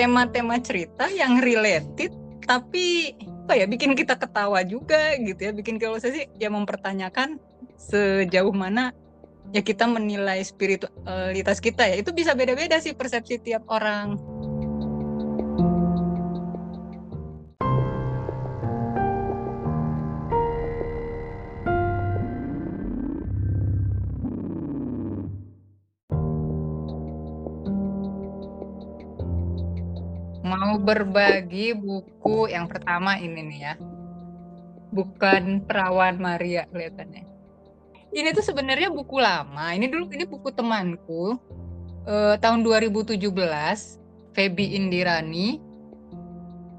tema-tema cerita yang related tapi apa ya bikin kita ketawa juga gitu ya bikin kalau saya sih ya mempertanyakan sejauh mana ya kita menilai spiritualitas kita ya itu bisa beda-beda sih persepsi tiap orang. Mau berbagi buku yang pertama ini nih ya. Bukan Perawan Maria kelihatannya. Ini tuh sebenarnya buku lama. Ini dulu ini buku temanku eh, tahun 2017, Feby Indirani.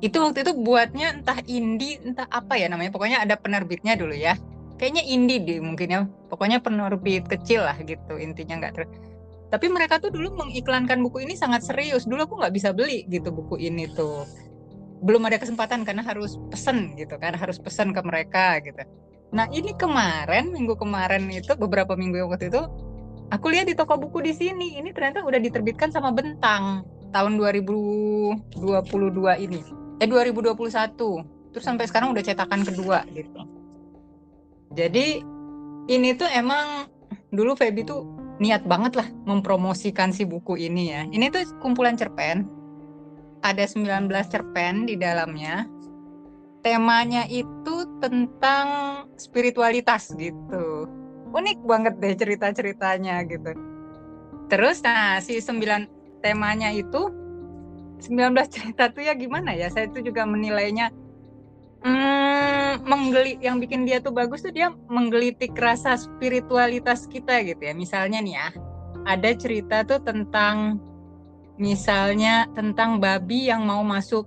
Itu waktu itu buatnya entah indie, entah apa ya namanya. Pokoknya ada penerbitnya dulu ya. Kayaknya indie deh mungkin ya. Pokoknya penerbit kecil lah gitu intinya nggak ter tapi mereka tuh dulu mengiklankan buku ini sangat serius. Dulu aku nggak bisa beli gitu buku ini tuh. Belum ada kesempatan karena harus pesen gitu kan harus pesen ke mereka gitu. Nah ini kemarin minggu kemarin itu beberapa minggu yang waktu itu aku lihat di toko buku di sini ini ternyata udah diterbitkan sama Bentang tahun 2022 ini. Eh 2021 terus sampai sekarang udah cetakan kedua gitu. Jadi ini tuh emang dulu Feby tuh niat banget lah mempromosikan si buku ini ya. Ini tuh kumpulan cerpen. Ada 19 cerpen di dalamnya. Temanya itu tentang spiritualitas gitu. Unik banget deh cerita-ceritanya gitu. Terus nah si 9 temanya itu 19 cerita tuh ya gimana ya? Saya itu juga menilainya hmm, menggelit yang bikin dia tuh bagus tuh dia menggelitik rasa spiritualitas kita gitu ya. Misalnya nih ya, ada cerita tuh tentang misalnya tentang babi yang mau masuk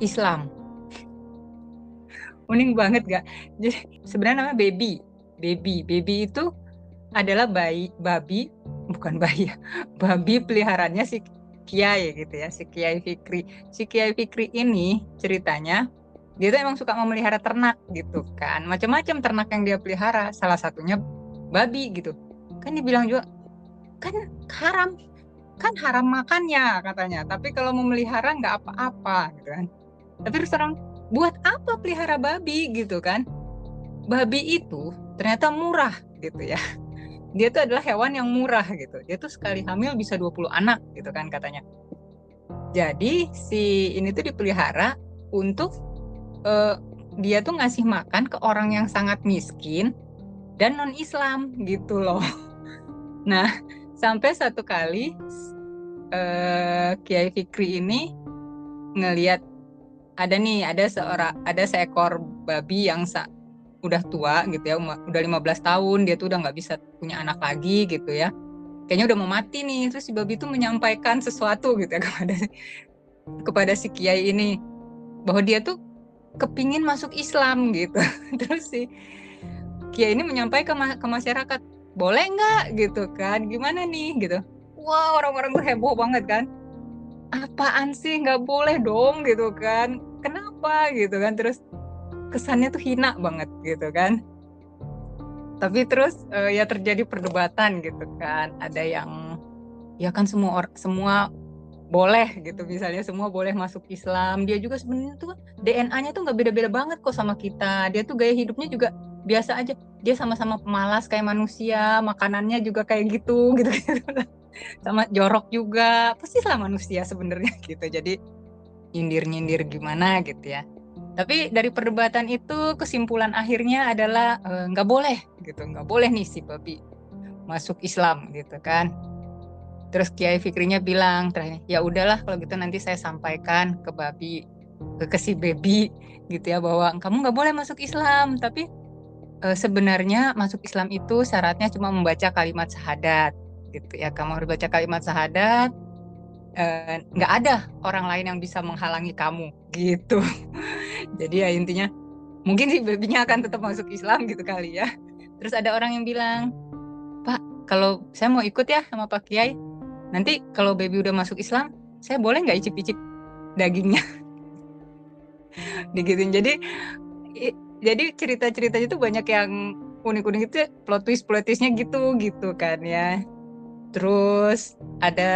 Islam. Unik banget gak? Jadi sebenarnya namanya baby. Baby, baby itu adalah bayi babi bukan bayi ya. Babi peliharaannya si Kiai gitu ya, si Kiai Fikri. Si Kiai Fikri ini ceritanya dia tuh emang suka memelihara ternak gitu kan. Macam-macam ternak yang dia pelihara. Salah satunya babi gitu. Kan dibilang juga kan haram. Kan haram makannya katanya. Tapi kalau memelihara nggak apa-apa gitu kan. Tapi terus terang buat apa pelihara babi? gitu kan. Babi itu ternyata murah gitu ya. Dia tuh adalah hewan yang murah gitu. Dia tuh sekali hamil bisa 20 anak gitu kan katanya. Jadi si ini tuh dipelihara untuk uh, dia tuh ngasih makan ke orang yang sangat miskin dan non Islam gitu loh. Nah sampai satu kali uh, Kiai Fikri ini ngelihat ada nih ada seorang ada seekor babi yang sa udah tua gitu ya udah 15 tahun dia tuh udah nggak bisa punya anak lagi gitu ya kayaknya udah mau mati nih terus si babi itu menyampaikan sesuatu gitu ya kepada kepada si kiai ini bahwa dia tuh kepingin masuk Islam gitu. Terus sih Kiai ini menyampaikan ke, ke masyarakat boleh nggak? Gitu kan gimana nih? Gitu. Wah orang-orang tuh heboh banget kan. Apaan sih? Nggak boleh dong. Gitu kan. Kenapa? Gitu kan. Terus kesannya tuh hina banget gitu kan. Tapi terus uh, ya terjadi perdebatan gitu kan. Ada yang ya kan semua semua boleh gitu misalnya semua boleh masuk Islam. Dia juga sebenarnya tuh DNA-nya tuh nggak beda-beda banget kok sama kita. Dia tuh gaya hidupnya juga biasa aja. Dia sama-sama pemalas kayak manusia makanannya juga kayak gitu gitu, gitu. sama jorok juga. Pasti sama manusia sebenarnya gitu. Jadi nyindir-nyindir gimana gitu ya. Tapi dari perdebatan itu kesimpulan akhirnya adalah eh, nggak e, boleh gitu. Nggak boleh nih si babi masuk Islam gitu kan Terus Kiai Fikrinya bilang, ya udahlah kalau gitu nanti saya sampaikan ke babi, ke, ke si baby gitu ya bahwa kamu nggak boleh masuk Islam, tapi e, sebenarnya masuk Islam itu syaratnya cuma membaca kalimat syahadat gitu ya. Kamu harus baca kalimat syahadat, nggak e, ada orang lain yang bisa menghalangi kamu gitu. Jadi ya intinya mungkin si babynya akan tetap masuk Islam gitu kali ya. Terus ada orang yang bilang, Pak, kalau saya mau ikut ya sama Pak Kiai, nanti kalau baby udah masuk Islam saya boleh nggak icip-icip dagingnya? Digituin. Jadi jadi cerita-ceritanya tuh banyak yang unik-unik itu plot twist plot twistnya gitu gitu kan ya. Terus ada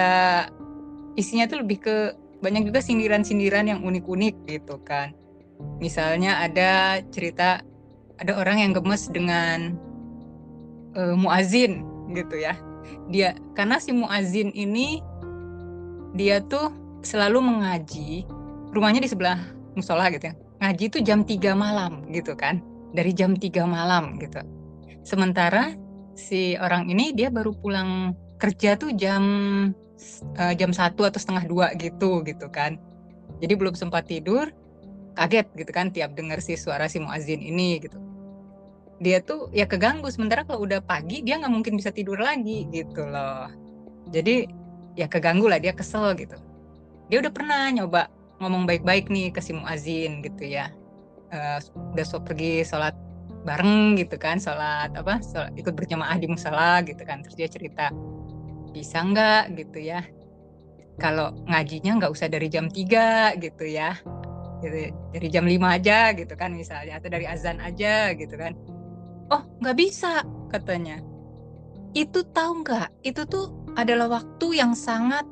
isinya tuh lebih ke banyak juga sindiran-sindiran yang unik-unik gitu kan. Misalnya ada cerita ada orang yang gemes dengan uh, muazin gitu ya dia karena si muazin ini dia tuh selalu mengaji rumahnya di sebelah musola gitu ya. Ngaji itu jam 3 malam gitu kan dari jam 3 malam gitu. Sementara si orang ini dia baru pulang kerja tuh jam uh, jam satu atau setengah dua gitu gitu kan. Jadi belum sempat tidur kaget gitu kan tiap dengar si suara si muazin ini gitu dia tuh ya keganggu. Sementara kalau udah pagi dia nggak mungkin bisa tidur lagi gitu loh. Jadi ya keganggu lah dia kesel gitu. Dia udah pernah nyoba ngomong baik-baik nih ke si muazin gitu ya. Uh, udah so pergi sholat bareng gitu kan sholat apa sholat, ikut berjamaah di musola gitu kan. Terus dia cerita bisa nggak? gitu ya. Kalau ngajinya nggak usah dari jam 3 gitu ya. Dari jam 5 aja gitu kan misalnya atau dari azan aja gitu kan oh nggak bisa katanya. Itu tahu nggak? Itu tuh adalah waktu yang sangat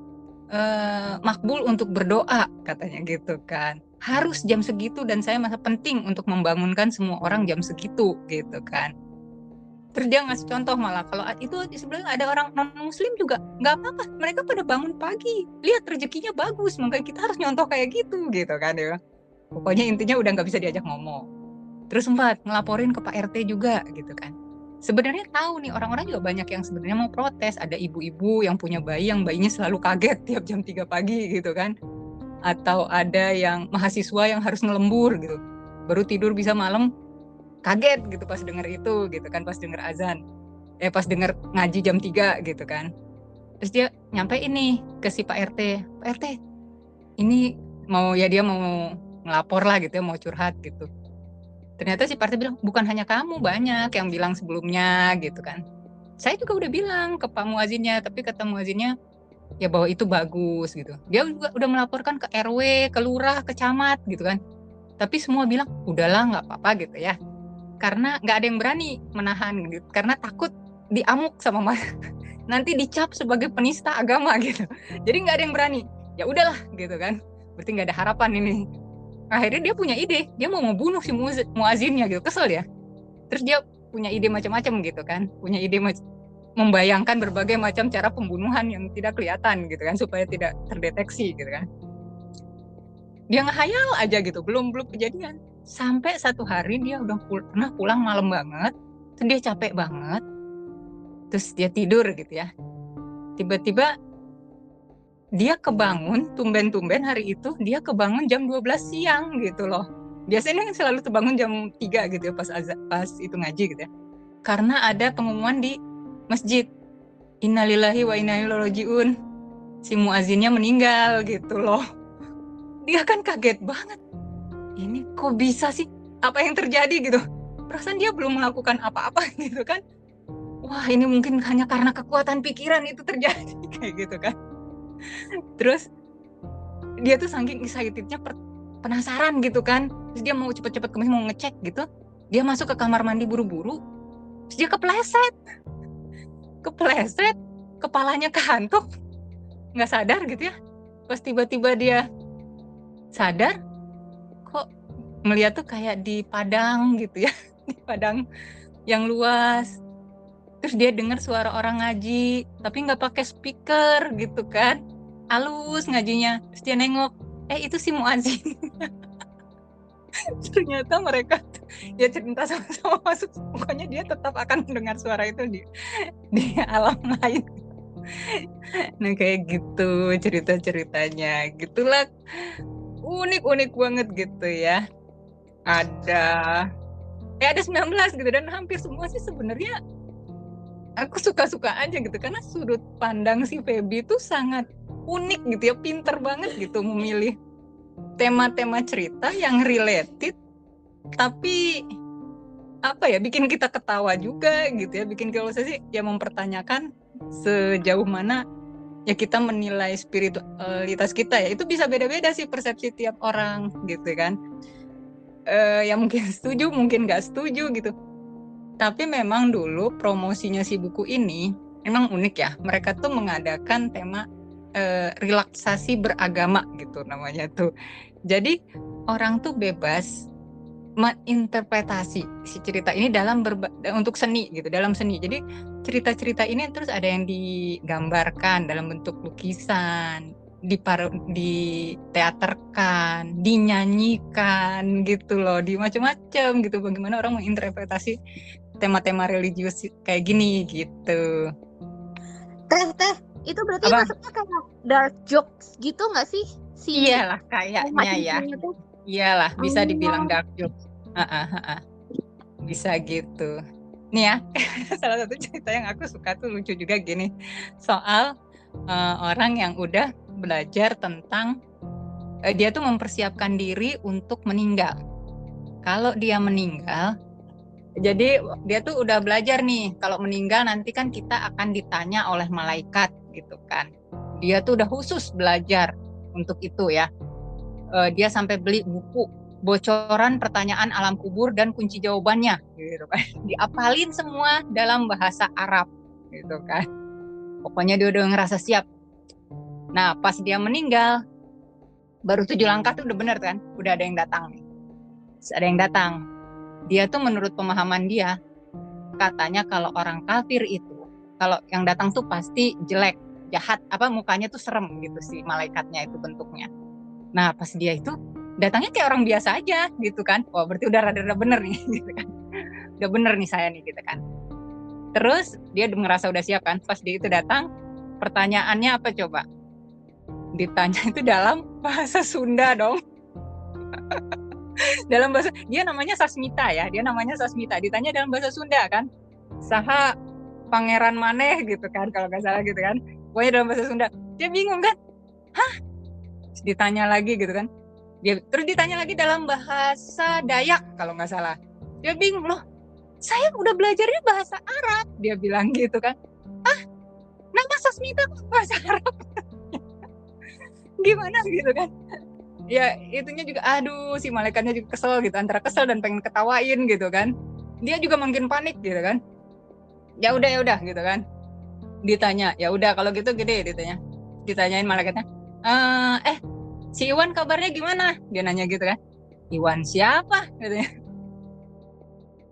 uh, makbul untuk berdoa katanya gitu kan. Harus jam segitu dan saya masa penting untuk membangunkan semua orang jam segitu gitu kan. Terus dia ngasih contoh malah kalau itu sebenarnya ada orang non muslim juga nggak apa-apa mereka pada bangun pagi. Lihat rezekinya bagus makanya kita harus nyontoh kayak gitu gitu kan ya pokoknya intinya udah nggak bisa diajak ngomong Terus sempat ngelaporin ke Pak RT juga gitu kan. Sebenarnya tahu nih orang-orang juga banyak yang sebenarnya mau protes. Ada ibu-ibu yang punya bayi yang bayinya selalu kaget tiap jam 3 pagi gitu kan. Atau ada yang mahasiswa yang harus ngelembur gitu. Baru tidur bisa malam kaget gitu pas denger itu gitu kan pas denger azan. Eh pas denger ngaji jam 3 gitu kan. Terus dia nyampe ini ke si Pak RT. Pak RT, ini mau ya dia mau ngelapor lah gitu ya, mau curhat gitu ternyata si partai bilang bukan hanya kamu banyak yang bilang sebelumnya gitu kan. Saya juga udah bilang ke Pak Muazinnya tapi kata Muazinnya ya bahwa itu bagus gitu. Dia juga udah melaporkan ke RW ke lurah ke camat gitu kan. Tapi semua bilang udahlah nggak apa-apa gitu ya. Karena nggak ada yang berani menahan gitu. Karena takut diamuk sama mas nanti dicap sebagai penista agama gitu. Jadi nggak ada yang berani. Ya udahlah gitu kan. Berarti nggak ada harapan ini akhirnya dia punya ide. Dia mau membunuh si muazinnya gitu. Kesel ya terus dia punya ide macam-macam gitu kan. Punya ide membayangkan berbagai macam cara pembunuhan yang tidak kelihatan gitu kan supaya tidak terdeteksi gitu kan. Dia ngehayal aja gitu belum belum kejadian. Sampai satu hari dia udah pul pernah pulang malam banget terus dia capek banget terus dia tidur gitu ya. Tiba-tiba dia kebangun tumben-tumben hari itu dia kebangun jam 12 siang gitu loh. Biasanya kan selalu terbangun jam 3 gitu ya pas azab, pas itu ngaji gitu ya. Karena ada pengumuman di masjid. Innalillahi wa inna ilaihi rajiun. Si muazinnya meninggal gitu loh. Dia kan kaget banget. Ini kok bisa sih? Apa yang terjadi gitu? Perasaan dia belum melakukan apa-apa gitu kan? Wah ini mungkin hanya karena kekuatan pikiran itu terjadi kayak gitu kan terus dia tuh saking excitednya penasaran gitu kan. Terus dia mau cepet-cepet kemis mau ngecek gitu. Dia masuk ke kamar mandi buru-buru. Terus dia kepleset. Kepleset kepalanya kehantuk. Nggak sadar gitu ya. Pas tiba-tiba dia sadar kok melihat tuh kayak di padang gitu ya. Di padang yang luas terus dia dengar suara orang ngaji tapi nggak pakai speaker gitu kan. Halus ngajinya. Terus dia nengok eh itu si muazin ternyata mereka ya cerita sama-sama masuk. Pokoknya dia tetap akan mendengar suara itu di di alam lain. Nah kayak gitu cerita ceritanya gitulah. Unik unik banget gitu ya. Ada eh ada 19 gitu dan hampir semua sih sebenarnya aku suka-suka aja gitu karena sudut pandang si Feby itu sangat unik gitu ya pinter banget gitu memilih tema-tema cerita yang related tapi apa ya bikin kita ketawa juga gitu ya bikin kalau saya sih ya mempertanyakan sejauh mana ya kita menilai spiritualitas kita ya. Itu bisa beda-beda sih persepsi tiap orang gitu kan. E, ya mungkin setuju mungkin nggak setuju gitu tapi memang dulu promosinya si buku ini memang unik ya. Mereka tuh mengadakan tema uh, relaksasi beragama gitu namanya tuh. Jadi orang tuh bebas menginterpretasi si cerita ini dalam berba untuk seni gitu dalam seni. Jadi cerita-cerita ini terus ada yang digambarkan dalam bentuk lukisan dipar diteaterkan dinyanyikan gitu loh di macam-macam gitu. Bagaimana orang menginterpretasi tema-tema religius kayak gini gitu. Teh teh itu berarti Apa? masuknya kayak dark jokes gitu nggak sih? Si iyalah kayaknya ya. Iyalah bisa oh. dibilang dark jokes. Uh, uh, uh, uh. bisa gitu. Nih ya salah satu cerita yang aku suka tuh lucu juga gini. Soal uh, orang yang udah belajar tentang uh, dia tuh mempersiapkan diri untuk meninggal. Kalau dia meninggal jadi dia tuh udah belajar nih kalau meninggal nanti kan kita akan ditanya oleh malaikat gitu kan. Dia tuh udah khusus belajar untuk itu ya. Uh, dia sampai beli buku bocoran pertanyaan alam kubur dan kunci jawabannya gitu kan. Diapalin semua dalam bahasa Arab gitu kan. Pokoknya dia udah ngerasa siap. Nah pas dia meninggal baru tujuh langkah tuh udah bener kan udah ada yang datang nih. Ada yang datang dia tuh menurut pemahaman dia katanya kalau orang kafir itu kalau yang datang tuh pasti jelek jahat apa mukanya tuh serem gitu sih malaikatnya itu bentuknya. Nah pas dia itu datangnya kayak orang biasa aja gitu kan. Wah berarti udah rada-rada bener nih gitu kan. Udah bener nih saya nih gitu kan. Terus dia ngerasa udah siap kan pas dia itu datang pertanyaannya apa coba? Ditanya itu dalam bahasa Sunda dong dalam bahasa dia namanya Sasmita ya dia namanya Sasmita. Ditanya dalam bahasa Sunda kan saha pangeran maneh? gitu kan kalau nggak salah gitu kan. Pokoknya dalam bahasa Sunda dia bingung kan hah? Ditanya lagi gitu kan. Dia terus ditanya lagi dalam bahasa Dayak kalau nggak salah. Dia bingung loh saya udah belajarnya bahasa Arab dia bilang gitu kan. Ah nama Sasmita bahasa Arab? Gimana gitu kan ya itunya juga aduh si malaikatnya juga kesel gitu antara kesel dan pengen ketawain gitu kan. Dia juga makin panik gitu kan. Ya udah ya udah gitu kan. Ditanya ya udah kalau gitu gede ditanya. Ditanyain malaikatnya eh, eh si Iwan kabarnya gimana? Dia nanya gitu kan. Iwan siapa? katanya.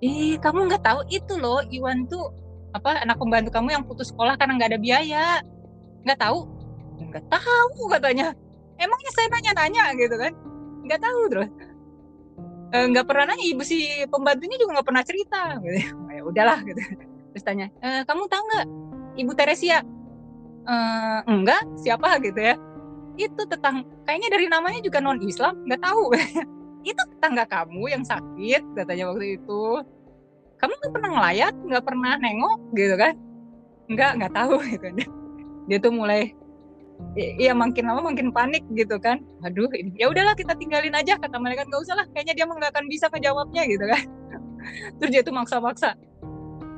Ih kamu nggak tahu itu loh Iwan tuh apa anak pembantu kamu yang putus sekolah karena nggak ada biaya. Nggak tahu? Nggak tahu katanya emangnya saya nanya-nanya gitu kan? Nggak tahu terus. E, nggak pernah nanya ibu si pembantunya juga nggak pernah cerita gitu. Ya udahlah gitu. Terus tanya e, kamu tahu nggak ibu Teresia? E, enggak siapa? gitu ya. Itu tetang kayaknya dari namanya juga non Islam nggak tahu. Itu tetangga kamu yang sakit katanya waktu itu. Kamu nggak pernah ngelayat nggak pernah nengok gitu kan? Nggak nggak tahu gitu. Dia tuh mulai Iya makin lama makin panik gitu kan. Aduh, ya udahlah kita tinggalin aja kata mereka nggak usah lah. Kayaknya dia nggak akan bisa kejawabnya gitu kan. Terus dia tuh maksa-maksa.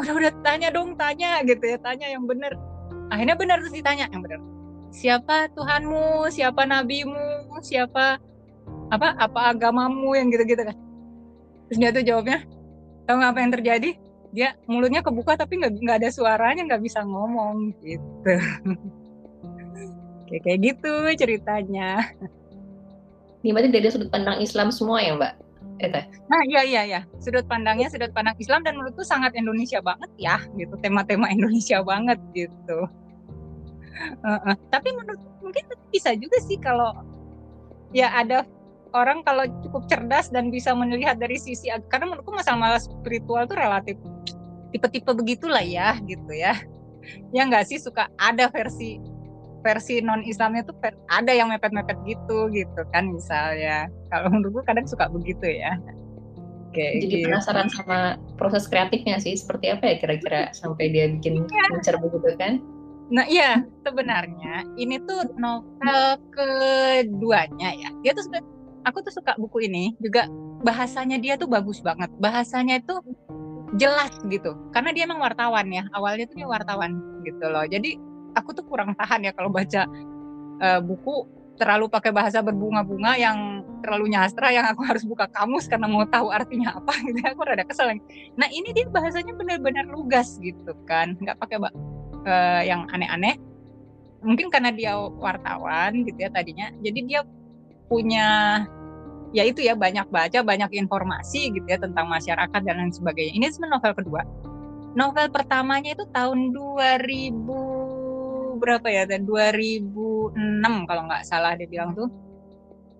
Udah udah tanya dong, tanya gitu ya, tanya yang benar. Akhirnya benar terus ditanya yang benar siapa Tuhanmu, siapa nabimu, siapa apa apa agamamu yang gitu-gitu kan. Terus dia tuh jawabnya, tahu nggak apa yang terjadi? Dia mulutnya kebuka tapi nggak nggak ada suaranya, nggak bisa ngomong gitu. kayak kayak gitu ceritanya. Ini berarti dari sudut pandang Islam semua ya Mbak? Eta. Nah iya iya ya sudut pandangnya sudut pandang Islam dan menurutku sangat Indonesia banget ya gitu tema-tema Indonesia banget gitu uh, tapi menurut mungkin bisa juga sih kalau ya ada orang kalau cukup cerdas dan bisa melihat dari sisi karena menurutku masalah-masalah spiritual tuh relatif tipe-tipe begitulah ya gitu ya ya nggak sih suka ada versi versi non Islamnya tuh ada yang mepet-mepet gitu gitu kan misalnya kalau menurutku kadang suka begitu ya Kayak jadi gitu. penasaran sama proses kreatifnya sih seperti apa ya kira-kira sampai dia bikin ya. begitu kan Nah iya sebenarnya ini tuh novel keduanya ya. Dia tuh aku tuh suka buku ini juga bahasanya dia tuh bagus banget. Bahasanya itu jelas gitu. Karena dia emang wartawan ya. Awalnya tuh dia wartawan gitu loh. Jadi aku tuh kurang tahan ya kalau baca uh, buku terlalu pakai bahasa berbunga-bunga yang terlalu nyastra yang aku harus buka kamus karena mau tahu artinya apa gitu. Aku rada kesel nah ini dia bahasanya benar-benar lugas gitu kan. Nggak pakai uh, yang aneh-aneh. Mungkin karena dia wartawan gitu ya tadinya. Jadi dia punya ya itu ya banyak baca banyak informasi gitu ya tentang masyarakat dan lain sebagainya. Ini sebenarnya novel kedua. Novel pertamanya itu tahun 2000 berapa ya dan 2006 kalau nggak salah dia bilang tuh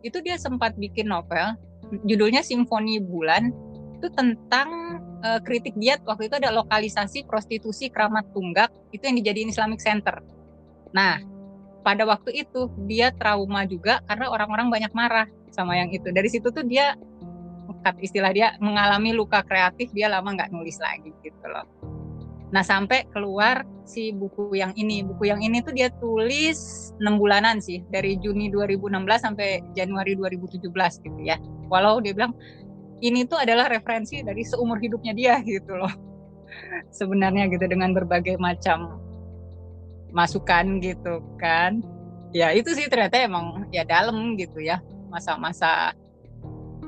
itu dia sempat bikin novel judulnya Simfoni Bulan itu tentang uh, kritik dia waktu itu ada lokalisasi prostitusi keramat tunggak itu yang dijadiin Islamic Center. Nah, pada waktu itu dia trauma juga karena orang-orang banyak marah sama yang itu. Dari situ tuh dia istilah dia mengalami luka kreatif dia lama nggak nulis lagi gitu loh. Nah sampai keluar si buku yang ini, buku yang ini tuh dia tulis 6 bulanan sih dari Juni 2016 sampai Januari 2017 gitu ya. Walau dia bilang ini tuh adalah referensi dari seumur hidupnya dia gitu loh. Sebenarnya gitu dengan berbagai macam masukan gitu kan. Ya itu sih ternyata emang ya dalam gitu ya. Masa-masa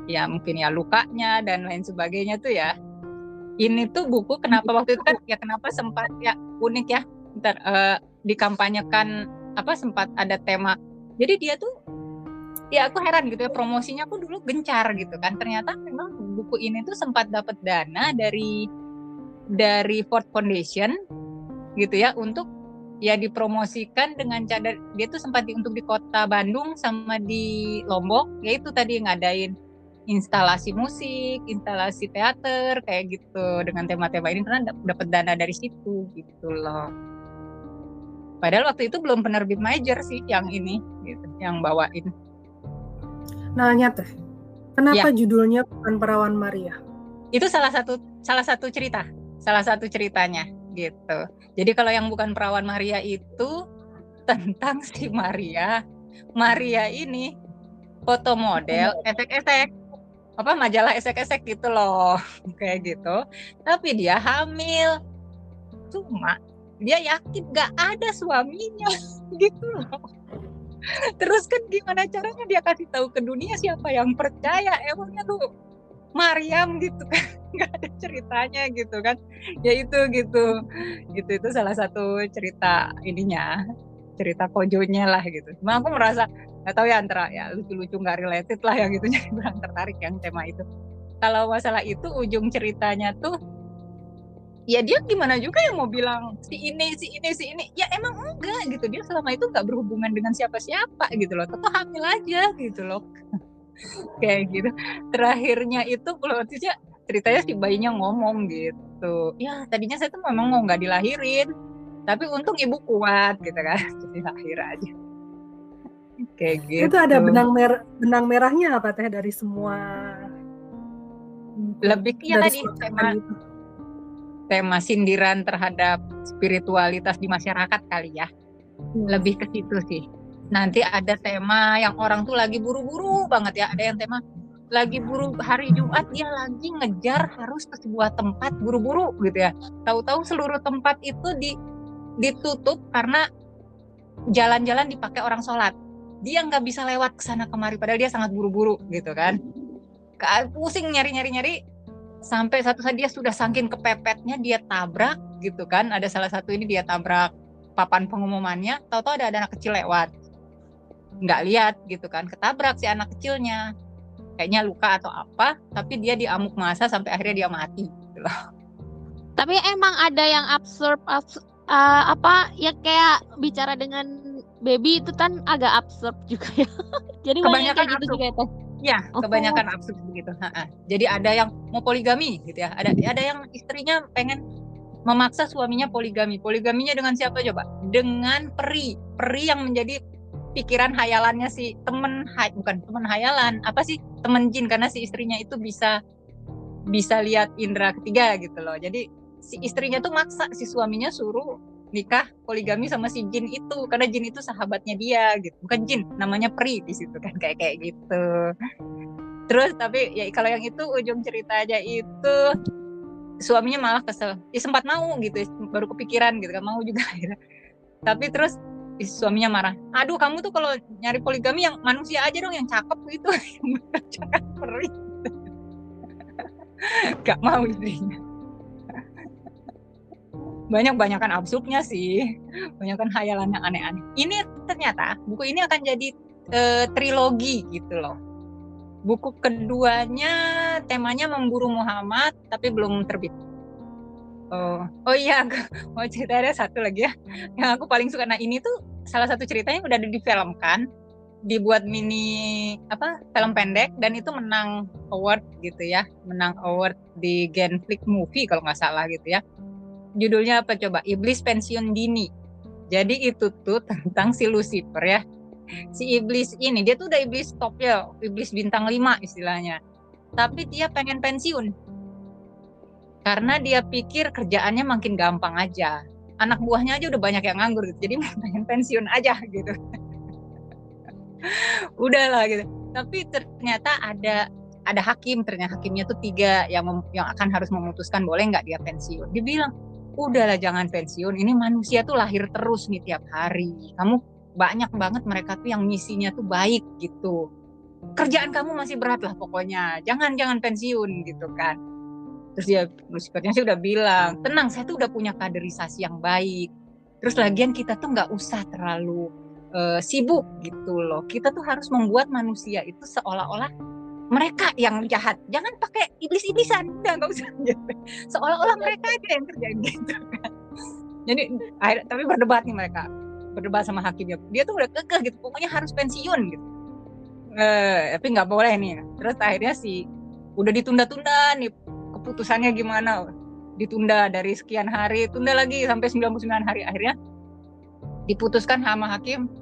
ya mungkin ya lukanya dan lain sebagainya tuh ya ini tuh buku kenapa waktu itu kan ya kenapa sempat ya unik ya. Ntar uh, dikampanyekan apa sempat ada tema. Jadi dia tuh ya aku heran gitu ya promosinya aku dulu gencar gitu kan. Ternyata memang buku ini tuh sempat dapat dana dari dari Ford Foundation gitu ya untuk ya dipromosikan dengan cadar dia tuh sempat di, untuk di kota Bandung sama di Lombok yaitu tadi ngadain instalasi musik, instalasi teater kayak gitu dengan tema-tema ini karena dapat dana dari situ gitu loh. Padahal waktu itu belum penerbit major sih yang ini gitu, yang bawain. Nanya teh, kenapa ya. judulnya bukan Perawan Maria? Itu salah satu salah satu cerita, salah satu ceritanya gitu. Jadi kalau yang bukan Perawan Maria itu tentang si Maria. Maria ini foto model esek-esek apa majalah esek-esek gitu loh kayak gitu. Tapi dia hamil. Cuma dia yakin gak ada suaminya gitu loh. Terus kan gimana caranya dia kasih tahu ke dunia siapa yang percaya? Emangnya tuh Mariam gitu kan? Nggak ada ceritanya gitu kan? Ya itu gitu. Itu itu salah satu cerita ininya cerita kojonya lah gitu. Cuma aku merasa nggak tahu ya antara ya lucu-lucu nggak related lah yang gitu jadi kurang tertarik yang tema itu. Kalau masalah itu ujung ceritanya tuh ya dia gimana juga yang mau bilang si ini si ini si ini. Ya emang enggak gitu. Dia selama itu nggak berhubungan dengan siapa-siapa gitu loh. Tetap hamil aja gitu loh. Kayak gitu. Terakhirnya itu kalau ya ceritanya si bayinya ngomong gitu. Ya tadinya saya tuh memang mau nggak dilahirin. Tapi untung ibu kuat gitu kan. Jadi lahir aja kayak gitu itu ada benang mer benang merahnya apa teh dari semua lebih ya tadi tema itu tema sindiran terhadap spiritualitas di masyarakat kali ya. Hmm. Lebih ke situ sih. Nanti ada tema yang orang tuh lagi buru-buru banget ya. Ada yang tema lagi buru hari Jumat dia lagi ngejar harus ke sebuah tempat buru-buru gitu ya. Tahu-tahu seluruh tempat itu di ditutup karena jalan-jalan dipakai orang sholat. Dia nggak bisa lewat ke sana kemari padahal dia sangat buru-buru gitu kan. Pusing nyari-nyari-nyari sampai satu saat dia sudah saking kepepetnya dia tabrak gitu kan. Ada salah satu ini dia tabrak papan pengumumannya. Tahu-tahu ada, ada anak kecil lewat. Nggak lihat gitu kan. Ketabrak si anak kecilnya. Kayaknya luka atau apa tapi dia diamuk masa sampai akhirnya dia mati gitu loh. Tapi emang ada yang absurd, absurd uh, apa ya kayak bicara dengan baby itu kan agak absurd juga ya jadi kebanyakan gitu juga ya Ya, oh. kebanyakan absurd begitu. Jadi ada yang mau poligami gitu ya. Ada ada yang istrinya pengen memaksa suaminya poligami. Poligaminya dengan siapa coba? Dengan peri. Peri yang menjadi pikiran hayalannya si temen bukan temen hayalan, apa sih? Temen jin karena si istrinya itu bisa bisa lihat indera ketiga gitu loh. Jadi si istrinya tuh maksa si suaminya suruh nikah poligami sama si jin itu karena jin itu sahabatnya dia gitu. Bukan jin namanya pri di situ kan kayak kayak gitu. Terus tapi ya kalau yang itu ujung ceritanya itu suaminya malah kesel. Ya sempat mau gitu baru kepikiran gitu kan mau juga gitu. tapi terus suaminya marah. Aduh kamu tuh kalau nyari poligami yang manusia aja dong yang cakep gitu. Jangan peri gak mau istrinya banyak banyakan absurdnya sih. Banyakan hayalan yang aneh-aneh. Ini ternyata buku ini akan jadi uh, trilogi gitu loh. Buku keduanya temanya memburu Muhammad tapi belum terbit. Oh oh iya mau cerita ada satu lagi ya. Yang aku paling suka. Nah ini tuh salah satu ceritanya udah difilmkan dibuat mini apa film pendek dan itu menang award gitu ya. Menang award di Genflix Movie kalau nggak salah gitu ya judulnya apa coba? Iblis Pensiun Dini. Jadi itu tuh tentang si Lucifer ya. Si iblis ini dia tuh udah iblis top ya iblis bintang 5 istilahnya. Tapi dia pengen pensiun. Karena dia pikir kerjaannya makin gampang aja. Anak buahnya aja udah banyak yang nganggur gitu. jadi pengen pensiun aja gitu. Udahlah gitu. Tapi ternyata ada ada hakim. Ternyata hakimnya tuh tiga yang yang akan harus memutuskan boleh nggak dia pensiun? Dia bilang udahlah jangan pensiun. Ini manusia tuh lahir terus nih tiap hari. Kamu banyak banget mereka tuh yang misinya tuh baik gitu. Kerjaan kamu masih berat lah pokoknya. Jangan jangan pensiun gitu kan. Terus dia musikernya sih udah bilang tenang saya tuh udah punya kaderisasi yang baik. Terus lagian kita tuh nggak usah terlalu uh, sibuk gitu loh. Kita tuh harus membuat manusia itu seolah-olah mereka yang jahat. Jangan pakai iblis-iblisan, udah nggak usah gitu. Seolah-olah mereka aja yang kerjain gitu kan. Jadi akhir, tapi berdebat nih mereka, berdebat sama hakimnya. Dia tuh udah kekeh gitu, pokoknya harus pensiun gitu. Eh, tapi nggak boleh nih. Terus akhirnya sih udah ditunda-tunda nih keputusannya gimana ditunda dari sekian hari tunda lagi sampai 99 hari akhirnya diputuskan sama hakim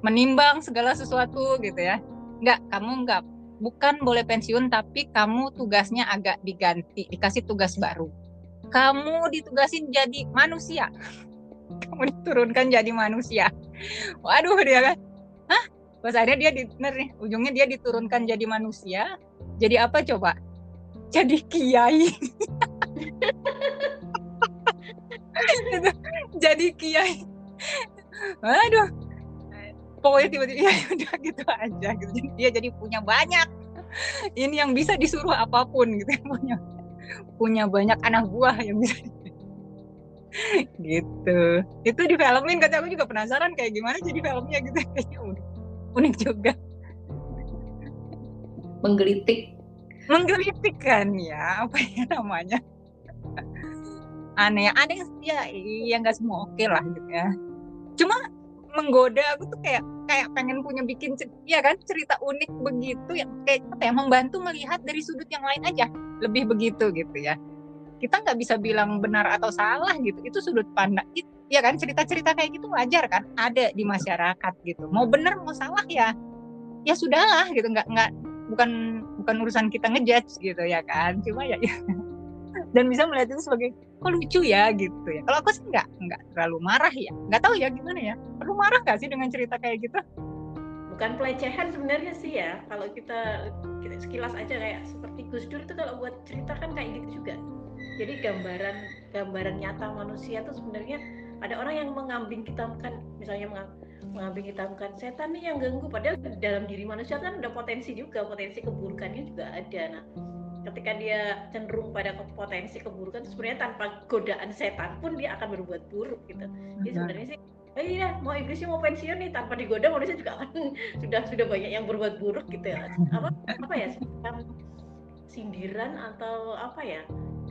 menimbang segala sesuatu gitu ya. Enggak, kamu enggak bukan boleh pensiun tapi kamu tugasnya agak diganti, dikasih tugas baru. Kamu ditugasin jadi manusia. Kamu diturunkan jadi manusia. Waduh dia kan. Hah? Pas akhirnya dia di, nih, ujungnya dia diturunkan jadi manusia. Jadi apa coba? Jadi kiai. jadi kiai aduh pokoknya tiba-tiba ya udah gitu aja gitu. Dia jadi punya banyak. Ini yang bisa disuruh apa pun gitu. Punya punya banyak anak buah yang bisa gitu. Itu di filmin kata aku juga penasaran kayak gimana jadi filmnya gitu. Kayaknya unik, unik juga. Menggelitik. Menggelitik kan ya apa ya namanya? Aneh ada yang ya ya nggak semua oke okay lah gitu ya. Cuma menggoda aku tuh kayak kayak pengen punya bikin ya kan cerita unik begitu yang kayak apa ya membantu melihat dari sudut yang lain aja. Lebih begitu gitu ya. Kita nggak bisa bilang benar atau salah gitu itu sudut pandang ya kan cerita-cerita kayak gitu wajar kan ada di masyarakat gitu. Mau benar mau salah ya ya sudahlah gitu nggak nggak bukan bukan urusan kita ngejudge gitu ya kan cuma ya, ya. Dan bisa melihat itu sebagai kok lucu ya gitu ya. Kalau aku sih nggak nggak terlalu marah ya. Nggak tahu ya gimana ya? Perlu marah gak sih dengan cerita kayak gitu? Bukan pelecehan sebenarnya sih ya. Kalau kita, kita sekilas aja kayak seperti Gus Dur itu kalau buat cerita kan kayak gitu juga. Jadi gambaran gambaran nyata manusia tuh sebenarnya ada orang yang mengambing hitamkan misalnya mengambing hitamkan setan nih yang ganggu. Padahal dalam diri manusia kan ada potensi juga. Potensi keburukannya juga ada. Nah ketika dia cenderung pada potensi keburukan sebenarnya tanpa godaan setan pun dia akan berbuat buruk gitu. Jadi sebenarnya sih oh iya mau iblisnya mau pensiun nih tanpa digoda manusia juga akan sudah sudah banyak yang berbuat buruk gitu ya. Apa apa ya sindiran atau apa ya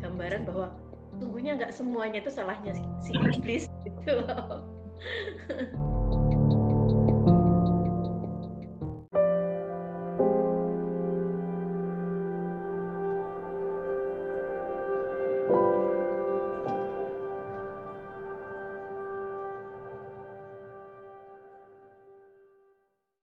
gambaran bahwa sungguhnya nggak semuanya itu salahnya si iblis gitu